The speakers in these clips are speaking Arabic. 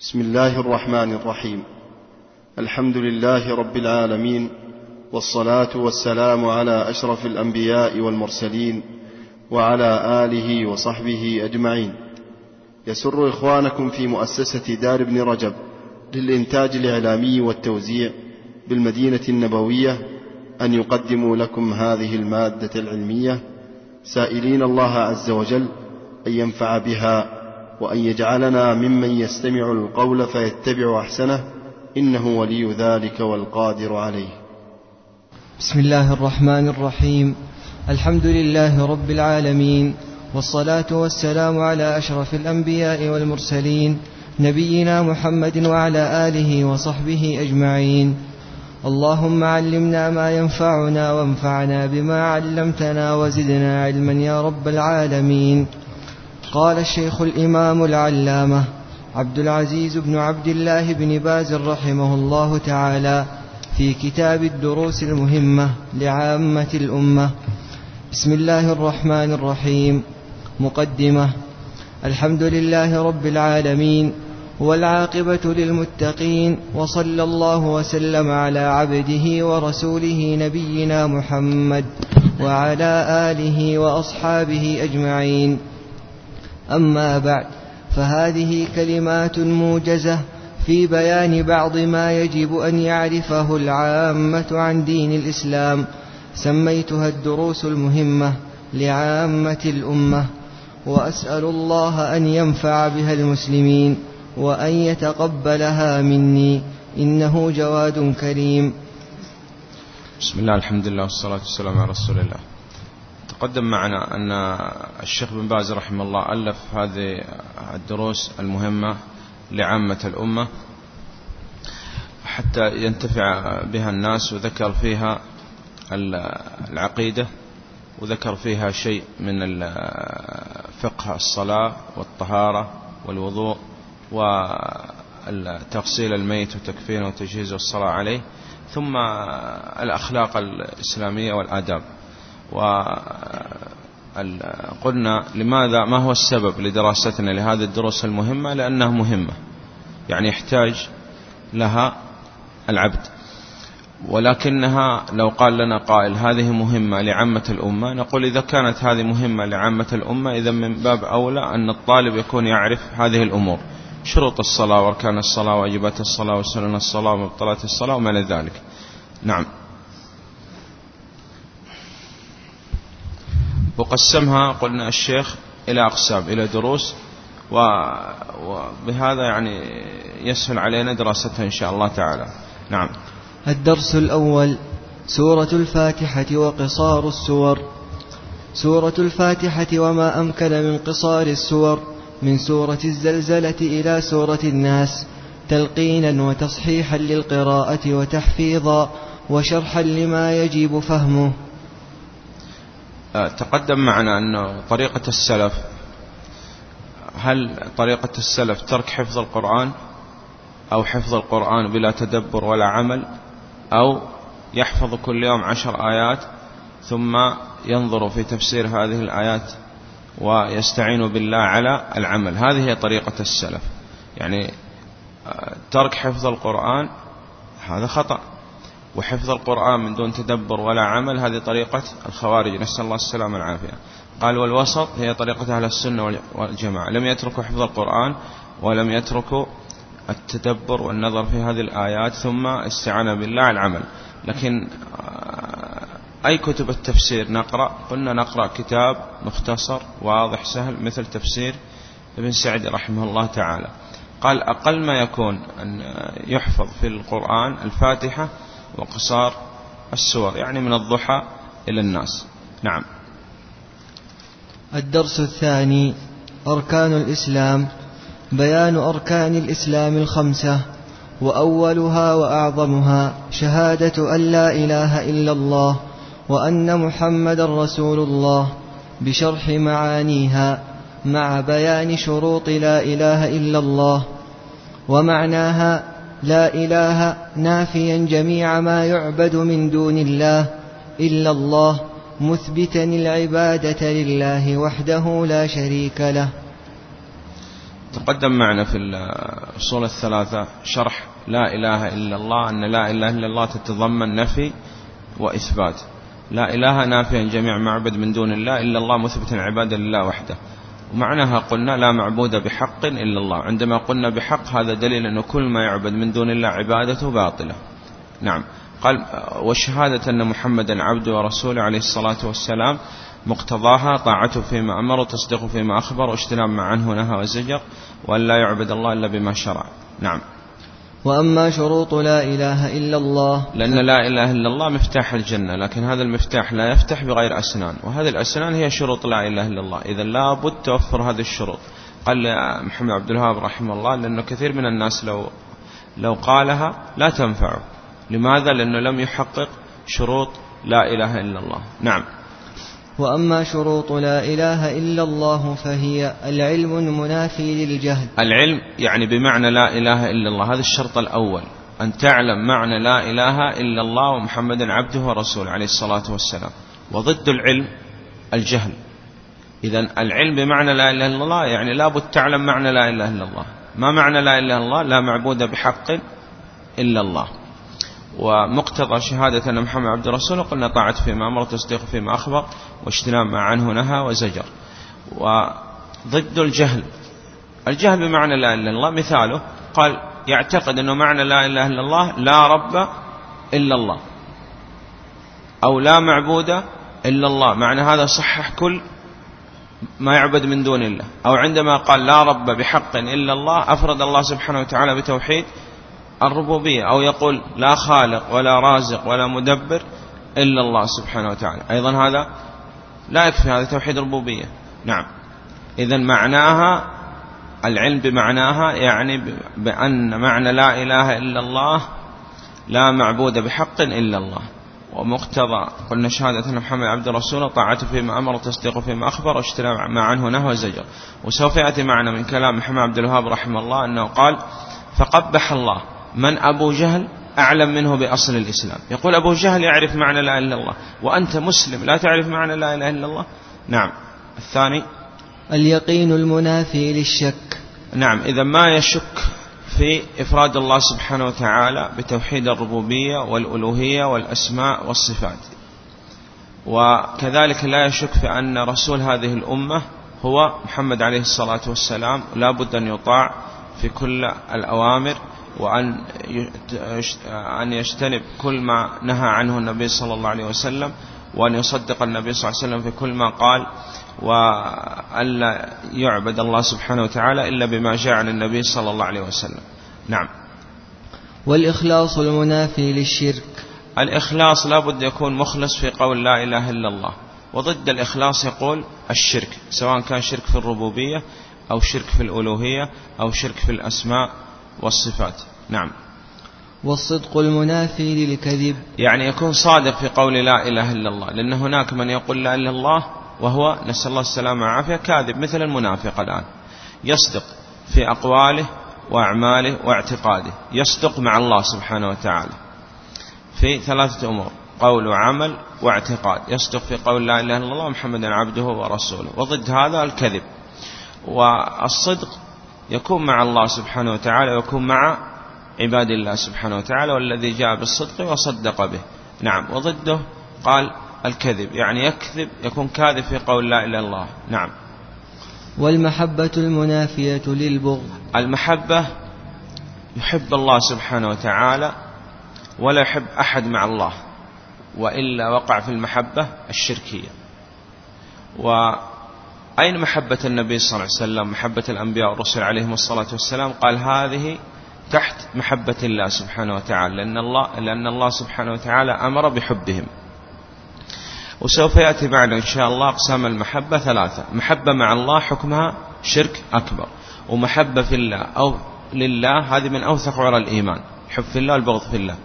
بسم الله الرحمن الرحيم. الحمد لله رب العالمين والصلاة والسلام على أشرف الأنبياء والمرسلين وعلى آله وصحبه أجمعين. يسر إخوانكم في مؤسسة دار ابن رجب للإنتاج الإعلامي والتوزيع بالمدينة النبوية أن يقدموا لكم هذه المادة العلمية. سائلين الله عز وجل أن ينفع بها وأن يجعلنا ممن يستمع القول فيتبع أحسنه إنه ولي ذلك والقادر عليه. بسم الله الرحمن الرحيم. الحمد لله رب العالمين والصلاة والسلام على أشرف الأنبياء والمرسلين نبينا محمد وعلى آله وصحبه أجمعين. اللهم علمنا ما ينفعنا وانفعنا بما علمتنا وزدنا علما يا رب العالمين. قال الشيخ الإمام العلامة عبد العزيز بن عبد الله بن باز رحمه الله تعالى في كتاب الدروس المهمة لعامة الأمة. بسم الله الرحمن الرحيم. مقدمة. الحمد لله رب العالمين والعاقبة للمتقين وصلى الله وسلم على عبده ورسوله نبينا محمد وعلى آله وأصحابه أجمعين. أما بعد فهذه كلمات موجزة في بيان بعض ما يجب أن يعرفه العامة عن دين الإسلام. سميتها الدروس المهمة لعامة الأمة وأسأل الله أن ينفع بها المسلمين وأن يتقبلها مني. إنه جواد كريم. بسم الله الحمد لله والصلاة والسلام على رسول الله. تقدم معنا أن الشيخ بن باز رحمه الله ألف هذه الدروس المهمة لعامة الأمة حتى ينتفع بها الناس وذكر فيها العقيدة وذكر فيها شيء من فقه الصلاة والطهارة والوضوء وتغسيل الميت وتكفينه وتجهيزه والصلاة عليه ثم الأخلاق الإسلامية والآداب. وقلنا لماذا ما هو السبب لدراستنا لهذه الدروس المهمة؟ لأنها مهمة. يعني يحتاج لها العبد. ولكنها لو قال لنا قائل هذه مهمة لعامة الأمة نقول إذا كانت هذه مهمة لعامة الأمة إذا من باب أولى أن الطالب يكون يعرف هذه الأمور. شروط الصلاة وأركان الصلاة واجبات الصلاة وسنن الصلاة ومبطلات الصلاة وما إلى ذلك. نعم. وقسمها قلنا الشيخ إلى أقسام إلى دروس وبهذا يعني يسهل علينا دراستها إن شاء الله تعالى. نعم. الدرس الأول سورة الفاتحة وقصار السور. سورة الفاتحة وما أمكن من قصار السور من سورة الزلزلة إلى سورة الناس تلقينا وتصحيحا للقراءة وتحفيظا وشرحا لما يجب فهمه. تقدم معنا أن طريقة السلف هل طريقة السلف ترك حفظ القرآن أو حفظ القرآن بلا تدبر ولا عمل أو يحفظ كل يوم عشر آيات ثم ينظر في تفسير هذه الآيات ويستعين بالله على العمل؟ هذه هي طريقة السلف. يعني آه، ترك حفظ القرآن هذا خطأ. وحفظ القرآن من دون تدبر ولا عمل هذه طريقة الخوارج. نسأل الله السلامة والعافية. قال والوسط هي طريقة أهل السنة والجماعة. لم يتركوا حفظ القرآن ولم يتركوا التدبر والنظر في هذه الآيات ثم استعانة بالله العمل. لكن آه، أي كتب التفسير نقرأ؟ قلنا نقرأ كتاب مختصر واضح سهل مثل تفسير ابن سعد رحمه الله تعالى. قال أقل ما يكون أن يحفظ في القرآن الفاتحة وقصار السور يعني من الضحى إلى الناس. نعم. الدرس الثاني أركان الإسلام. بيان أركان الإسلام الخمسة وأولها وأعظمها شهادة أن لا إله إلا الله وأن محمد رسول الله بشرح معانيها مع بيان شروط لا إله إلا الله ومعناها لا إله نافيا جميع ما يعبد من دون الله إلا الله مثبتا العبادة لله وحده لا شريك له. تقدم معنا في الأصول الثلاثة. شرح لا إله إلا الله أن لا إله إلا الله تتضمن نفي وإثبات. لا إله نافيا جميع معبد من دون الله إلا الله مثبتا عبادا لله وحده. ومعناها قلنا لا معبود بحق إلا الله. عندما قلنا بحق هذا دليل أنه كل ما يعبد من دون الله عبادته باطلة. نعم. قال والشهادة أن محمدا عبده ورسوله عليه الصلاة والسلام مقتضاها طاعته فيما أمر وتصديقه فيما أخبر واجتناب ما عنه نهى وزجر وأن لا يعبد الله إلا بما شرع. نعم. وأما شروط لا إله إلا الله لأن لا إله إلا الله مفتاح الجنة لكن هذا المفتاح لا يفتح بغير أسنان وهذه الأسنان هي شروط لا إله إلا الله. إذا لابد توفر هذه الشروط. قال محمد عبد الوهاب رحمه الله لأنه كثير من الناس لو لو قالها لا تنفعه لماذا؟ لأنه لم يحقق شروط لا إله إلا الله. نعم. وأما شروط لا إله إلا الله فهي العلم المنافي للجهل. العلم يعني بمعنى لا إله إلا الله هذا الشرط الأول أن تعلم معنى لا إله إلا الله ومحمد عبده ورسوله عليه الصلاة والسلام. وضد العلم الجهل. إذا العلم بمعنى لا إله إلا الله يعني لابد تعلم معنى لا إله إلا الله. ما معنى لا إله إلا الله؟ لا معبود بحق إلا الله. ومقتضى شهادة أن محمد عبد الرسول قلنا طاعة فيما أمر تصديق فيما أخبر واجتناب ما عنه نهى وزجر. وضد الجهل. الجهل بمعنى لا إله إلا الله مثاله قال يعتقد أنه معنى لا إله إلا الله لا رب إلا الله. أو لا معبود إلا الله. معنى هذا صحح كل ما يعبد من دون الله. أو عندما قال لا رب بحق إلا الله أفرد الله سبحانه وتعالى بتوحيد الربوبية أو يقول لا خالق ولا رازق ولا مدبر إلا الله سبحانه وتعالى. أيضا هذا لا يكفي هذا توحيد الربوبية. نعم. إذا معناها العلم بمعناها يعني بأن معنى لا إله إلا الله لا معبود بحق إلا الله. ومقتضى قلنا شهادة أن محمد عبد الرسول طاعته فيما أمر وتصديقه فيما أخبر واشترى ما عنه نهى وزجر. وسوف يأتي معنا من كلام محمد عبد الوهاب رحمه الله أنه قال فقبح الله من أبو جهل أعلم منه بأصل الإسلام. يقول أبو جهل يعرف معنى لا إله إلا الله وأنت مسلم لا تعرف معنى لا إله إلا الله. نعم. الثاني. اليقين المنافي للشك. نعم. إذا ما يشك في إفراد الله سبحانه وتعالى بتوحيد الربوبية والألوهية والأسماء والصفات. وكذلك لا يشك في أن رسول هذه الأمة هو محمد عليه الصلاة والسلام. لا بد أن يطاع في كل الأوامر. وأن أن يجتنب كل ما نهى عنه النبي صلى الله عليه وسلم وأن يصدق النبي صلى الله عليه وسلم في كل ما قال وألا يعبد الله سبحانه وتعالى إلا بما جاء عن النبي صلى الله عليه وسلم. نعم. والإخلاص المنافي للشرك. الإخلاص لا بد يكون مخلص في قول لا إله إلا الله. وضد الإخلاص يقول الشرك سواء كان شرك في الربوبية أو شرك في الألوهية أو شرك في الأسماء والصفات. نعم. والصدق المنافي للكذب. يعني يكون صادق في قول لا إله إلا الله لأن هناك من يقول لا إله إلا الله وهو نسأل الله السلامة والعافية كاذب مثل المنافق الآن. يصدق في أقواله وأعماله واعتقاده. يصدق مع الله سبحانه وتعالى. في ثلاثة أمور. قول وعمل واعتقاد. يصدق في قول لا إله إلا الله محمد عبده ورسوله. وضد هذا الكذب. والصدق يكون مع الله سبحانه وتعالى ويكون مع عباد الله سبحانه وتعالى والذي جاء بالصدق وصدق به. نعم وضده قال الكذب يعني يكذب يكون كاذب في قول لا إله إلا الله. نعم. والمحبة المنافية للبغض. المحبة يحب الله سبحانه وتعالى ولا يحب أحد مع الله وإلا وقع في المحبة الشركية. أين محبة النبي صلى الله عليه وسلم؟ محبة الأنبياء والرسل عليهم الصلاة والسلام. قال هذه تحت محبة الله سبحانه وتعالى لأن الله, لأن الله سبحانه وتعالى أمر بحبهم. وسوف يأتي معنا إن شاء الله أقسام المحبة ثلاثة. محبة مع الله حكمها شرك أكبر. ومحبة في الله أو لله هذه من أوثق عرى الإيمان. حب في الله والبغض في الله.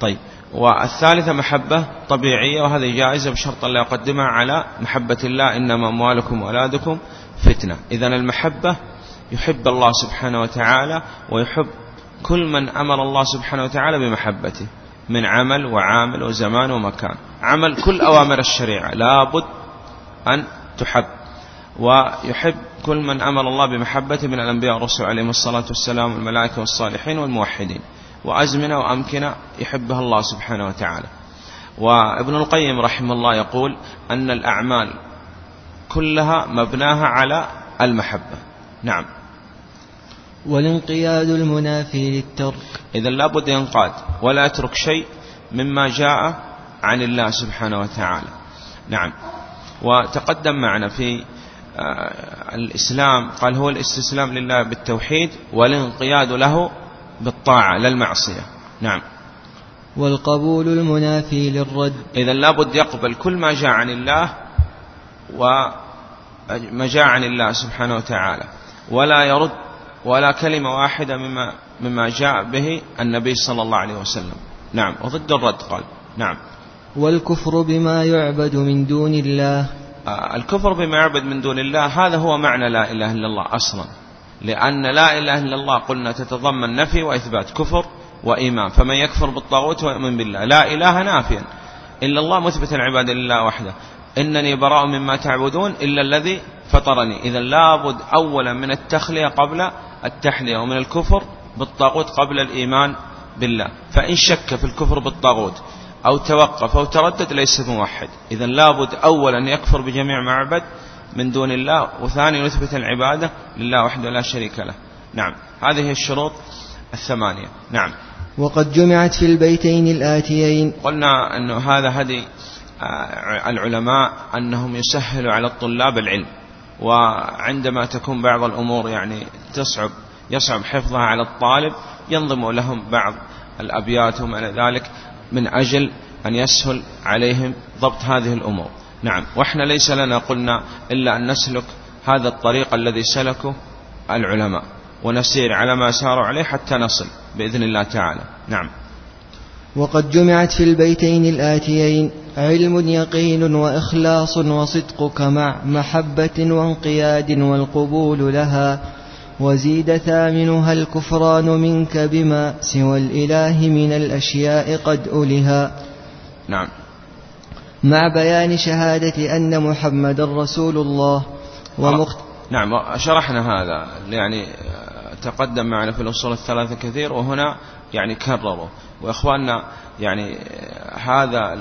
طيب. والثالثة محبة طبيعية وهذه جائزة بشرط لا يقدمها على محبة الله إنما أموالكم وأولادكم فتنة. إذا المحبة يحب الله سبحانه وتعالى ويحب كل من أمر الله سبحانه وتعالى بمحبته من عمل وعامل وزمان ومكان. عمل كل أوامر الشريعة لابد أن تحب. ويحب كل من أمر الله بمحبته من الأنبياء والرسل عليهم الصلاة والسلام والملائكة والصالحين والموحدين. وأزمنة وأمكنة يحبها الله سبحانه وتعالى. وابن القيم رحمه الله يقول أن الأعمال كلها مبناها على المحبة. نعم. والانقياد المنافي للترك. إذا لابد ينقاد. ولا يترك شيء مما جاء عن الله سبحانه وتعالى. نعم. وتقدم معنا في آه، الإسلام قال هو الاستسلام لله بالتوحيد والانقياد له بالطاعة للمعصية نعم. والقبول المنافي للرد. إذا لابد يقبل كل ما جاء عن الله وما جاء عن الله سبحانه وتعالى. ولا يرد ولا كلمة واحدة مما, مما جاء به النبي صلى الله عليه وسلم. نعم. وضد الرد قال. نعم. والكفر بما يعبد من دون الله. آه، الكفر بما يعبد من دون الله هذا هو معنى لا إله إلا الله أصلا. لأن لا إله إلا الله قلنا تتضمن نفي وإثبات كفر وإيمان. فمن يكفر بالطاغوت ويؤمن بالله. لا إله نافيا. إلا الله مثبت العبادة لله وحده. إنني براء مما تعبدون إلا الذي فطرني. إذا لابد أولا من التخلية قبل التحلية ومن الكفر بالطاغوت قبل الإيمان بالله. فإن شك في الكفر بالطاغوت أو توقف أو تردد ليس موحد إذا لابد أولا يكفر بجميع ما من دون الله وثانيا يثبت العبادة لله وحده لا شريك له. نعم. هذه الشروط الثمانية. نعم. وقد جمعت في البيتين الآتيين. قلنا أنه هذا هدي آه، العلماء أنهم يسهلوا على الطلاب العلم. وعندما تكون بعض الأمور يعني تصعب يصعب حفظها على الطالب ينظم لهم بعض الأبيات وما إلى ذلك من أجل أن يسهل عليهم ضبط هذه الأمور. نعم. وإحنا ليس لنا قلنا إلا أن نسلك هذا الطريق الذي سلكه العلماء ونسير على ما ساروا عليه حتى نصل بإذن الله تعالى. نعم. وقد جمعت في البيتين الآتيين علم يقين وإخلاص وصدقك مع محبة وانقياد والقبول لها وزيد ثامنها الكفران منك بما سوى الإله من الأشياء قد ألها. نعم. مع بيان شهادة أن محمد رسول الله ومخت... نعم شرحنا هذا. يعني تقدم معنا في الأصول الثلاثة كثير وهنا يعني كرروا. وإخواننا يعني هذا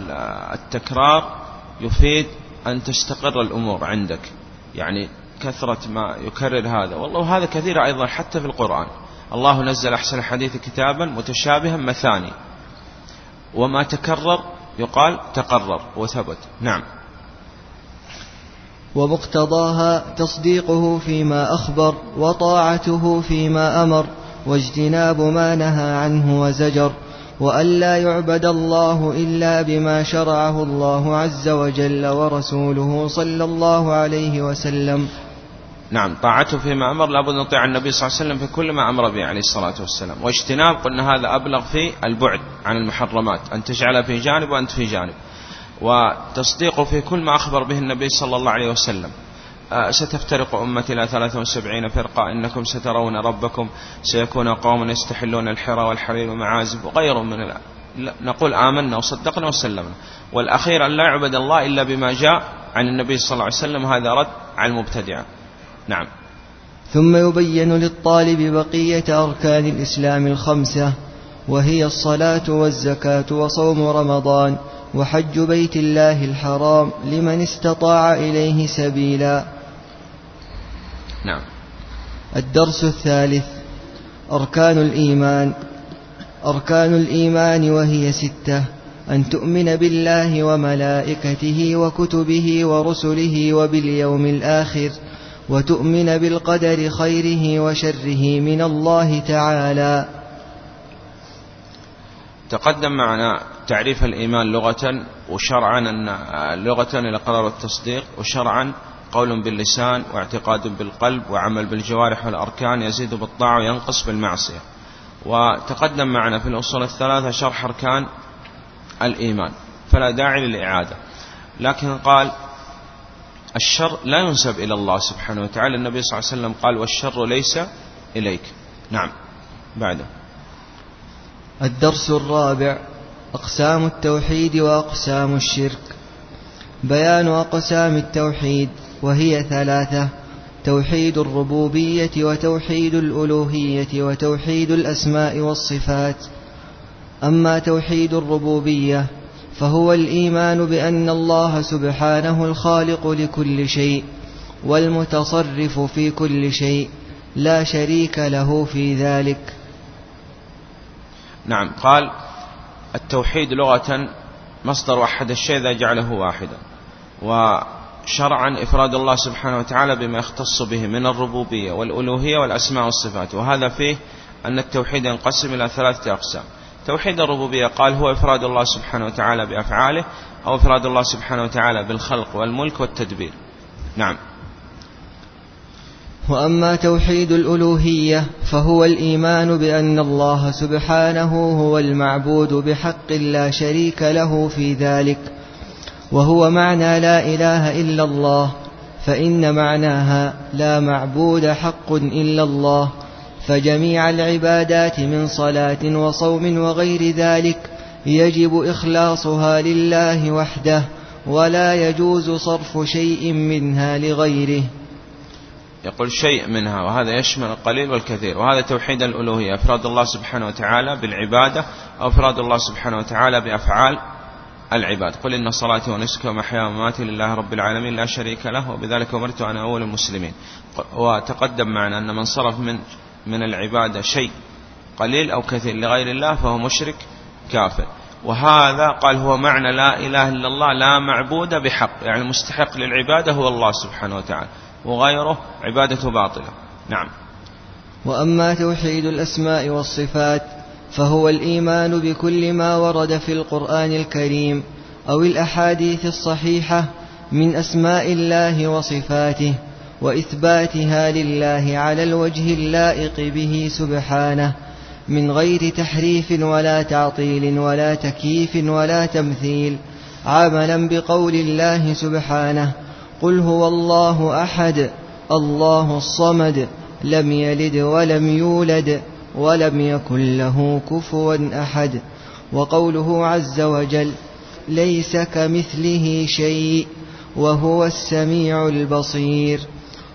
التكرار يفيد أن تستقر الأمور عندك. يعني كثرة ما يكرر هذا. والله هذا كثير أيضا حتى في القرآن. الله نزل أحسن الحديث كتابا متشابها مثاني. وما تكرر يقال تقرر وثبت. نعم. ومقتضاها تصديقه فيما أخبر وطاعته فيما أمر واجتناب ما نهى عنه وزجر وأن لا يعبد الله إلا بما شرعه الله عز وجل ورسوله صلى الله عليه وسلم. نعم طاعته فيما أمر لابد نطيع النبي صلى الله عليه وسلم في كل ما أمر به عليه الصلاة والسلام. واجتناب قلنا هذا أبلغ في البعد عن المحرمات أن تجعل في جانب وأنت في جانب. وتصديقه في كل ما أخبر به النبي صلى الله عليه وسلم. آه، ستفترق أمتي إلى 73 فرقة إنكم سترون ربكم سيكون قوم يستحلون الحرى والحرير ومعازف وغيرهم من لا نقول آمنا وصدقنا وسلمنا. والأخير أن لا يعبد الله إلا بما جاء عن النبي صلى الله عليه وسلم هذا رد على المبتدعة. نعم. ثم يبين للطالب بقية أركان الإسلام الخمسة وهي الصلاة والزكاة وصوم رمضان وحج بيت الله الحرام لمن استطاع إليه سبيلا. نعم. الدرس الثالث أركان الإيمان. أركان الإيمان وهي ستة أن تؤمن بالله وملائكته وكتبه ورسله وباليوم الآخر وتؤمن بالقدر خيره وشره من الله تعالى. تقدم معنا تعريف الإيمان لغة وشرعا أن لغة الإقرار والتصديق وشرعا قول باللسان واعتقاد بالقلب وعمل بالجوارح والأركان يزيد بالطاعة وينقص بالمعصية. وتقدم معنا في الأصول الثلاثة شرح أركان الإيمان فلا داعي للإعادة. لكن قال الشر لا ينسب إلى الله سبحانه وتعالى. النبي صلى الله عليه وسلم قال والشر ليس إليك. نعم. بعده. الدرس الرابع أقسام التوحيد وأقسام الشرك. بيان أقسام التوحيد وهي ثلاثة توحيد الربوبية وتوحيد الألوهية وتوحيد الأسماء والصفات. أما توحيد الربوبية فهو الإيمان بأن الله سبحانه الخالق لكل شيء والمتصرف في كل شيء لا شريك له في ذلك. نعم قال التوحيد لغة مصدر وحد الشيء إذا جعله واحدا وشرعا إفراد الله سبحانه وتعالى بما يختص به من الربوبية والألوهية والأسماء والصفات وهذا فيه أن التوحيد ينقسم إلى ثلاثة أقسام. توحيد الربوبية قال هو إفراد الله سبحانه وتعالى بأفعاله أو إفراد الله سبحانه وتعالى بالخلق والملك والتدبير. نعم. وأما توحيد الألوهية فهو الإيمان بأن الله سبحانه هو المعبود بحق لا شريك له في ذلك وهو معنى لا إله إلا الله فإن معناها لا معبود حق إلا الله. فجميع العبادات من صلاة وصوم وغير ذلك يجب إخلاصها لله وحده ولا يجوز صرف شيء منها لغيره. يقول شيء منها وهذا يشمل القليل والكثير وهذا توحيد الألوهية إفراد الله سبحانه وتعالى بالعبادة أو إفراد الله سبحانه وتعالى بأفعال العباد قل إن صلاتي ونسكي ومحيا ومماتي لله رب العالمين لا شريك له وبذلك أمرت أنا أول المسلمين. وتقدم معنا أن من صرف من من العبادة شيء قليل أو كثير لغير الله فهو مشرك كافر. وهذا قال هو معنى لا إله إلا الله لا معبود بحق يعني المستحق للعبادة هو الله سبحانه وتعالى وغيره عبادة باطلة. نعم. وأما توحيد الأسماء والصفات فهو الإيمان بكل ما ورد في القرآن الكريم أو الأحاديث الصحيحة من أسماء الله وصفاته. وإثباتها لله على الوجه اللائق به سبحانه من غير تحريف ولا تعطيل ولا تكييف ولا تمثيل عملا بقول الله سبحانه قل هو الله أحد الله الصمد لم يلد ولم يولد ولم يكن له كفوا أحد وقوله عز وجل ليس كمثله شيء وهو السميع البصير.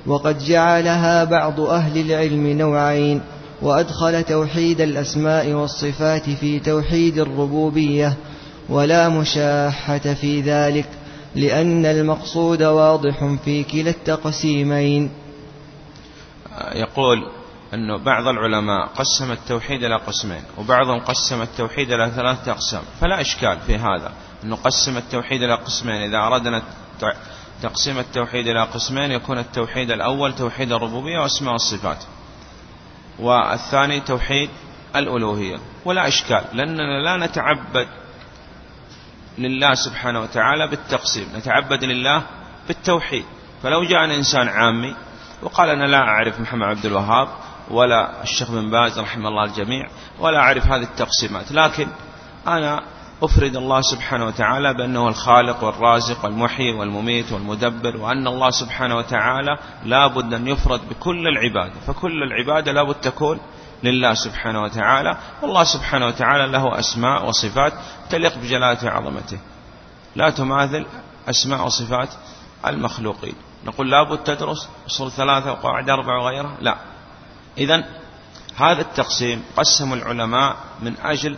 وقد جعلها بعض أهل العلم نوعين وأدخل توحيد الأسماء والصفات في توحيد الربوبية ولا مشاحة في ذلك لأن المقصود واضح في كلا التقسيمين. يقول أنه بعض العلماء قسم التوحيد إلى قسمين وبعضهم قسم التوحيد إلى ثلاثة أقسام فلا إشكال في هذا أنه قسم التوحيد إلى قسمين إذا أردنا تقسيم التوحيد إلى قسمين يكون التوحيد الأول توحيد الربوبية وأسماء الصفات والثاني توحيد الألوهية. ولا إشكال لأننا لا نتعبد لله سبحانه وتعالى بالتقسيم نتعبد لله بالتوحيد. فلو جاء إنسان عامي وقال أنا لا أعرف محمد عبد الوهاب ولا الشيخ بن باز رحمه الله الجميع ولا أعرف هذه التقسيمات لكن أنا أفرد الله سبحانه وتعالى بأنه الخالق والرازق والمحيي والمميت والمدبر وأن الله سبحانه وتعالى لا بد أن يفرد بكل العبادة فكل العبادة لا بد تكون لله سبحانه وتعالى والله سبحانه وتعالى له أسماء وصفات تليق بجلالته وعظمته لا تماثل أسماء وصفات المخلوقين. نقول لابد تدرس أصول ثلاثة وقواعد أربعة وغيرها؟ لا. إذا هذا التقسيم قسم العلماء من أجل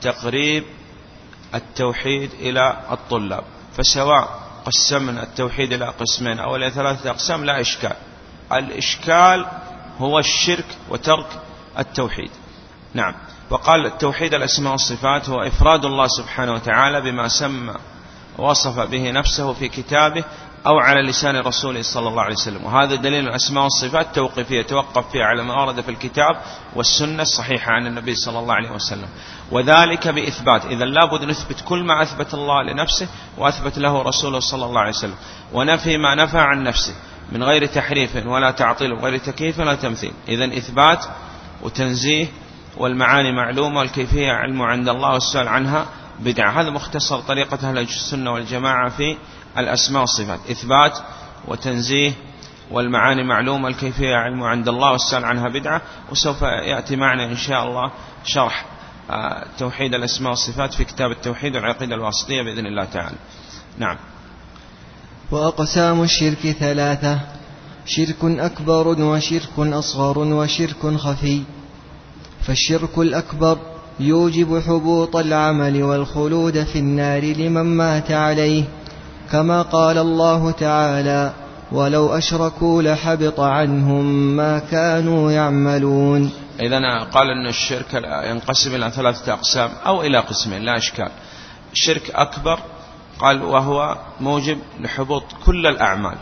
تقريب التوحيد إلى الطلاب. فسواء قسمنا التوحيد إلى قسمين أو إلى ثلاثة أقسام لا إشكال. الإشكال هو الشرك وترك التوحيد. نعم. وقال التوحيد الأسماء والصفات هو إفراد الله سبحانه وتعالى بما سمى وصف به نفسه في كتابه أو على لسان رسوله صلى الله عليه وسلم. وهذا دليل الأسماء والصفات توقيفية توقف فيها على ما ورد في الكتاب والسنة الصحيحة عن النبي صلى الله عليه وسلم. وذلك بإثبات. إذا لابد نثبت كل ما أثبت الله لنفسه وأثبت له رسوله صلى الله عليه وسلم. ونفي ما نفى عن نفسه من غير تحريف ولا تعطيل وغير تكييف ولا تمثيل. إذا إثبات وتنزيه والمعاني معلومة والكيفية علم عند الله والسؤال عنها بدعة. هذا مختصر طريقة أهل السنة والجماعة في الأسماء والصفات. إثبات وتنزيه والمعاني معلومة الكيفية علم عند الله والسؤال عنها بدعة وسوف يأتي معنا إن شاء الله شرح آه، توحيد الأسماء والصفات في كتاب التوحيد والعقيدة الواسطية بإذن الله تعالى. نعم. وأقسام الشرك ثلاثة شرك أكبر وشرك أصغر وشرك خفي. فالشرك الأكبر يوجب حبوط العمل والخلود في النار لمن مات عليه. كما قال الله تعالى ولو أشركوا لحبط عنهم ما كانوا يعملون إذا قال أن الشرك ينقسم إلى ثلاثة أقسام أو إلى قسمين لا إشكال. الشرك أكبر قال وهو موجب لحبوط كل الأعمال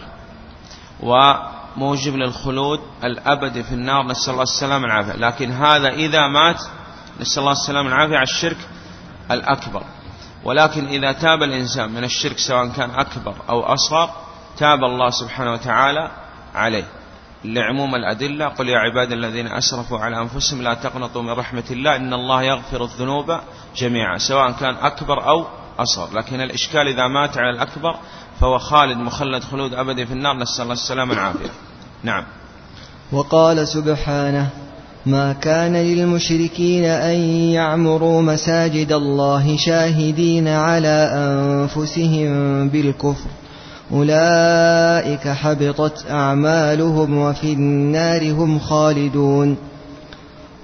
وموجب للخلود الأبدي في النار نسأل الله السلام والعافية. لكن هذا إذا مات نسأل الله السلام والعافية على الشرك الأكبر. ولكن إذا تاب الإنسان من الشرك سواء كان أكبر أو أصغر تاب الله سبحانه وتعالى عليه. لعموم الأدلة قل يا عباد الذين أسرفوا على أنفسهم لا تقنطوا من رحمة الله إن الله يغفر الذنوب جميعا سواء كان أكبر أو أصغر. لكن الإشكال إذا مات على الأكبر فهو خالد مخلد خلود أبدي في النار نسأل الله السلامة والعافية. نعم. وقال سبحانه ما كان للمشركين أن يعمروا مساجد الله شاهدين على أنفسهم بالكفر. أولئك حبطت أعمالهم وفي النار هم خالدون.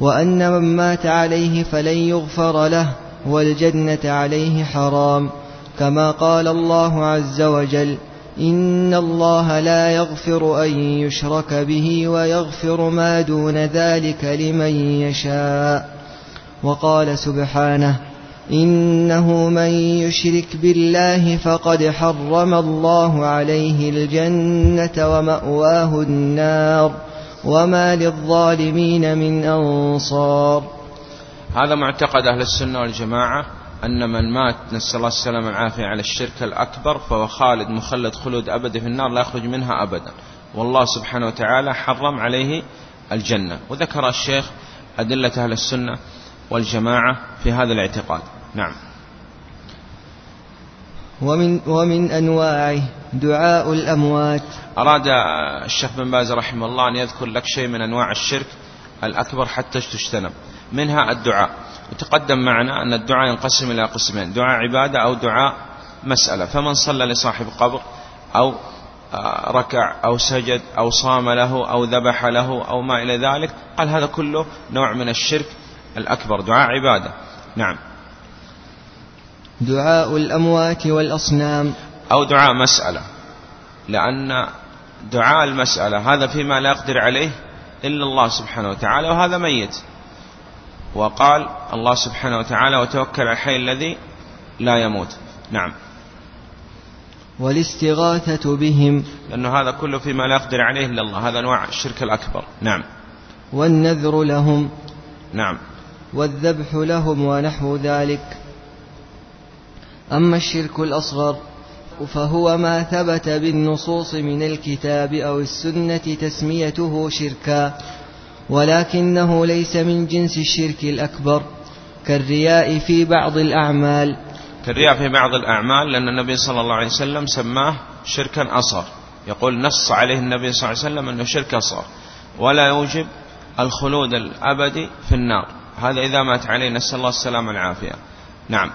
وأن من مات عليه فلن يغفر له والجنة عليه حرام. كما قال الله عز وجل إن الله لا يغفر أن يشرك به ويغفر ما دون ذلك لمن يشاء وقال سبحانه إنه من يشرك بالله فقد حرم الله عليه الجنة ومأواه النار وما للظالمين من أنصار هذا معتقد أهل السنة والجماعة أن من مات نسأل الله السلامة والعافية على الشرك الأكبر فهو خالد مخلد خلود أبدا في النار لا يخرج منها أبدا. والله سبحانه وتعالى حرم عليه الجنة. وذكر الشيخ أدلة أهل السنة والجماعة في هذا الاعتقاد. نعم. ومن, ومن أنواعه دعاء الأموات. أراد الشيخ بن باز رحمه الله أن يذكر لك شيء من أنواع الشرك الأكبر حتى تجتنب. منها الدعاء. وتقدم معنا أن الدعاء ينقسم إلى قسمين دعاء عبادة أو دعاء مسألة. فمن صلى لصاحب قبر أو ركع أو سجد أو صام له أو ذبح له أو ما إلى ذلك قال هذا كله نوع من الشرك الأكبر دعاء عبادة. نعم. دعاء الأموات والأصنام. أو دعاء مسألة. لأن دعاء المسألة هذا فيما لا يقدر عليه إلا الله سبحانه وتعالى وهذا ميت. وقال الله سبحانه وتعالى وتوكل على الحي الذي لا يموت. نعم. والاستغاثة بهم. لأنه هذا كله فيما لا يقدر عليه إلا الله. هذا أنواع الشرك الأكبر. نعم. والنذر لهم. نعم. والذبح لهم ونحو ذلك. أما الشرك الأصغر فهو ما ثبت بالنصوص من الكتاب أو السنة تسميته شركا. ولكنه ليس من جنس الشرك الأكبر كالرياء في بعض الأعمال. كالرياء في بعض الأعمال لأن النبي صلى الله عليه وسلم سماه شركا أصغر. يقول نص عليه النبي صلى الله عليه وسلم أنه شرك أصغر. ولا يوجب الخلود الأبدي في النار. هذا إذا مات عليه نسأل الله السلامة والعافية. نعم.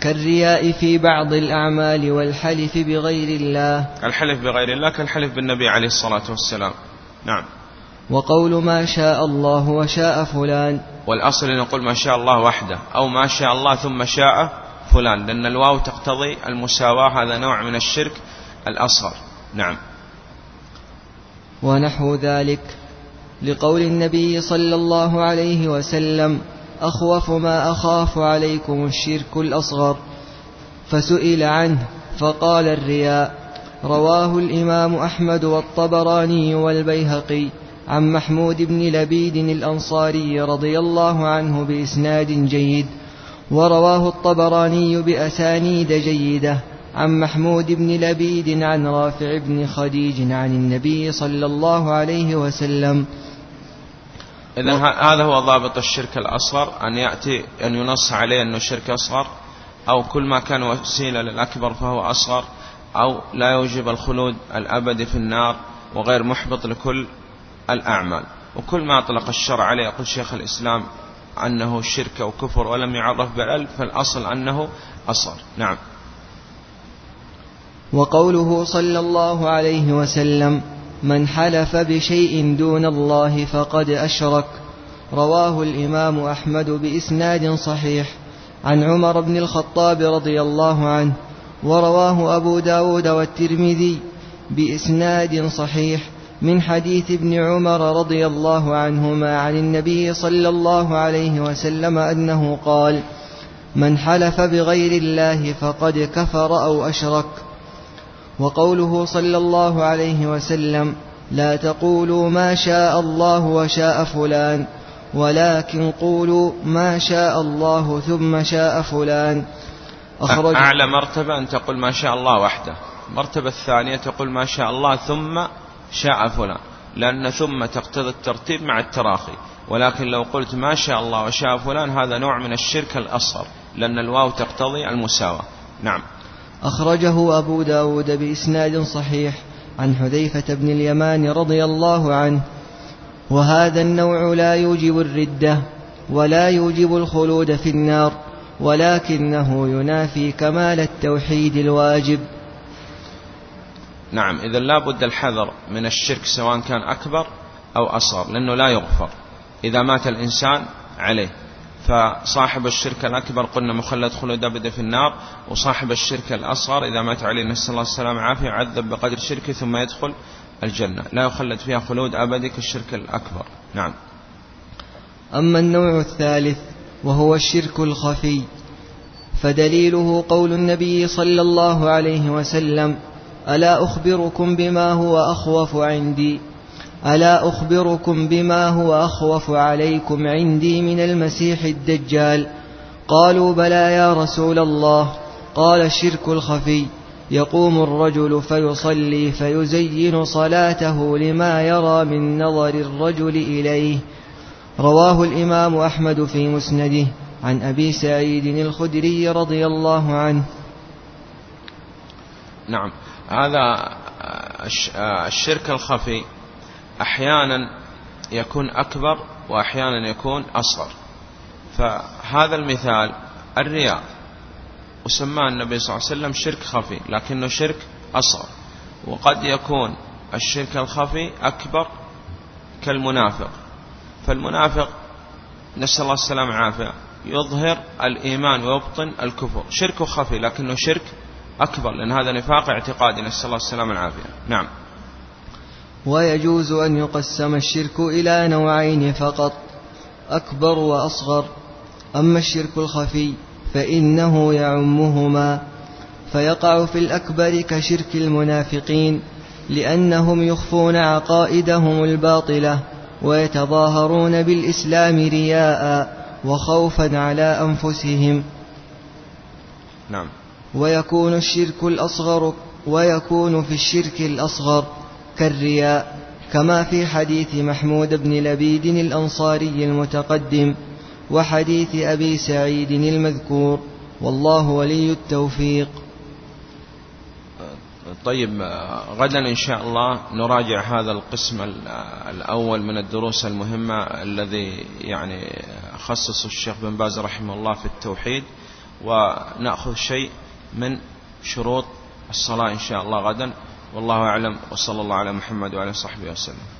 كالرياء في بعض الأعمال والحلف بغير الله. الحلف بغير الله كالحلف بالنبي عليه الصلاة والسلام. نعم. وقول ما شاء الله وشاء فلان. والأصل أن نقول ما شاء الله وحده أو ما شاء الله ثم شاء فلان لأن الواو تقتضي المساواة هذا نوع من الشرك الأصغر. نعم. ونحو ذلك لقول النبي صلى الله عليه وسلم أخوف ما أخاف عليكم الشرك الأصغر. فسئل عنه فقال الرياء رواه الإمام أحمد والطبراني والبيهقي. عن محمود بن لبيد الأنصاري رضي الله عنه بإسناد جيد ورواه الطبراني بأسانيد جيدة عن محمود بن لبيد عن رافع بن خديج عن النبي صلى الله عليه وسلم. إذا هذا هو ضابط الشرك الأصغر أن يأتي أن ينص عليه أنه شرك أصغر أو كل ما كان وسيلة للأكبر فهو أصغر أو لا يوجب الخلود الأبدي في النار وغير محبط لكل الأعمال. وكل ما أطلق الشرع عليه يقول شيخ الإسلام أنه شرك أو كفر ولم يعرف بالألف فالأصل أنه أصغر. نعم. وقوله صلى الله عليه وسلم من حلف بشيء دون الله فقد أشرك رواه الإمام أحمد بإسناد صحيح عن عمر بن الخطاب رضي الله عنه ورواه أبو داود والترمذي بإسناد صحيح من حديث ابن عمر رضي الله عنهما عن النبي صلى الله عليه وسلم أنه قال من حلف بغير الله فقد كفر أو أشرك وقوله صلى الله عليه وسلم لا تقولوا ما شاء الله وشاء فلان ولكن قولوا ما شاء الله ثم شاء فلان أخرج أعلى مرتبة أن تقول ما شاء الله وحده المرتبة الثانية تقول ما شاء الله ثم شاء فلان. لأن ثم تقتضي الترتيب مع التراخي. ولكن لو قلت ما شاء الله وشاء فلان هذا نوع من الشرك الأصغر. لأن الواو تقتضي المساواة. نعم. أخرجه أبو داود بإسناد صحيح عن حذيفة بن اليمان رضي الله عنه. وهذا النوع لا يوجب الردة ولا يوجب الخلود في النار ولكنه ينافي كمال التوحيد الواجب. نعم إذا لا بد الحذر من الشرك سواء كان أكبر أو أصغر لأنه لا يغفر إذا مات الإنسان عليه. فصاحب الشرك الأكبر قلنا مخلد خلود أبدا في النار وصاحب الشرك الأصغر إذا مات عليه نسأل الله السلامة والعافية يعذب بقدر شركه ثم يدخل الجنة. لا يخلد فيها خلود أبدي كالشرك الأكبر. نعم. أما النوع الثالث وهو الشرك الخفي فدليله قول النبي صلى الله عليه وسلم ألا أخبركم بما هو أخوف عندي؟ ألا أخبركم بما هو أخوف عليكم عندي من المسيح الدجال؟ قالوا بلى يا رسول الله. قال الشرك الخفي. يقوم الرجل فيصلي فيزين صلاته لما يرى من نظر الرجل إليه. رواه الإمام أحمد في مسنده. عن أبي سعيد الخدري رضي الله عنه. نعم. هذا الشرك الخفي أحيانا يكون أكبر وأحيانا يكون أصغر. فهذا المثال الرياء وسماه النبي صلى الله عليه وسلم شرك خفي لكنه شرك أصغر. وقد يكون الشرك الخفي أكبر كالمنافق. فالمنافق نسأل الله السلامة والعافية يظهر الإيمان ويبطن الكفر. شرك خفي لكنه شرك أكبر لأن هذا نفاق اعتقادي نسأل الله السلامة والعافية. نعم. ويجوز أن يقسم الشرك إلى نوعين فقط أكبر وأصغر. أما الشرك الخفي فإنه يعمهما فيقع في الأكبر كشرك المنافقين لأنهم يخفون عقائدهم الباطلة ويتظاهرون بالإسلام رياء وخوفا على أنفسهم. نعم. ويكون الشرك الأصغر ويكون في الشرك الأصغر كالرياء كما في حديث محمود بن لبيد الأنصاري المتقدم وحديث أبي سعيد المذكور والله ولي التوفيق. طيب غدا إن شاء الله نراجع هذا القسم الأول من الدروس المهمة الذي يعني خصص الشيخ بن باز رحمه الله في التوحيد ونأخذ شيء من شروط الصلاة إن شاء الله غدا. والله أعلم. وصلى الله على محمد وعلى صحبه وسلم.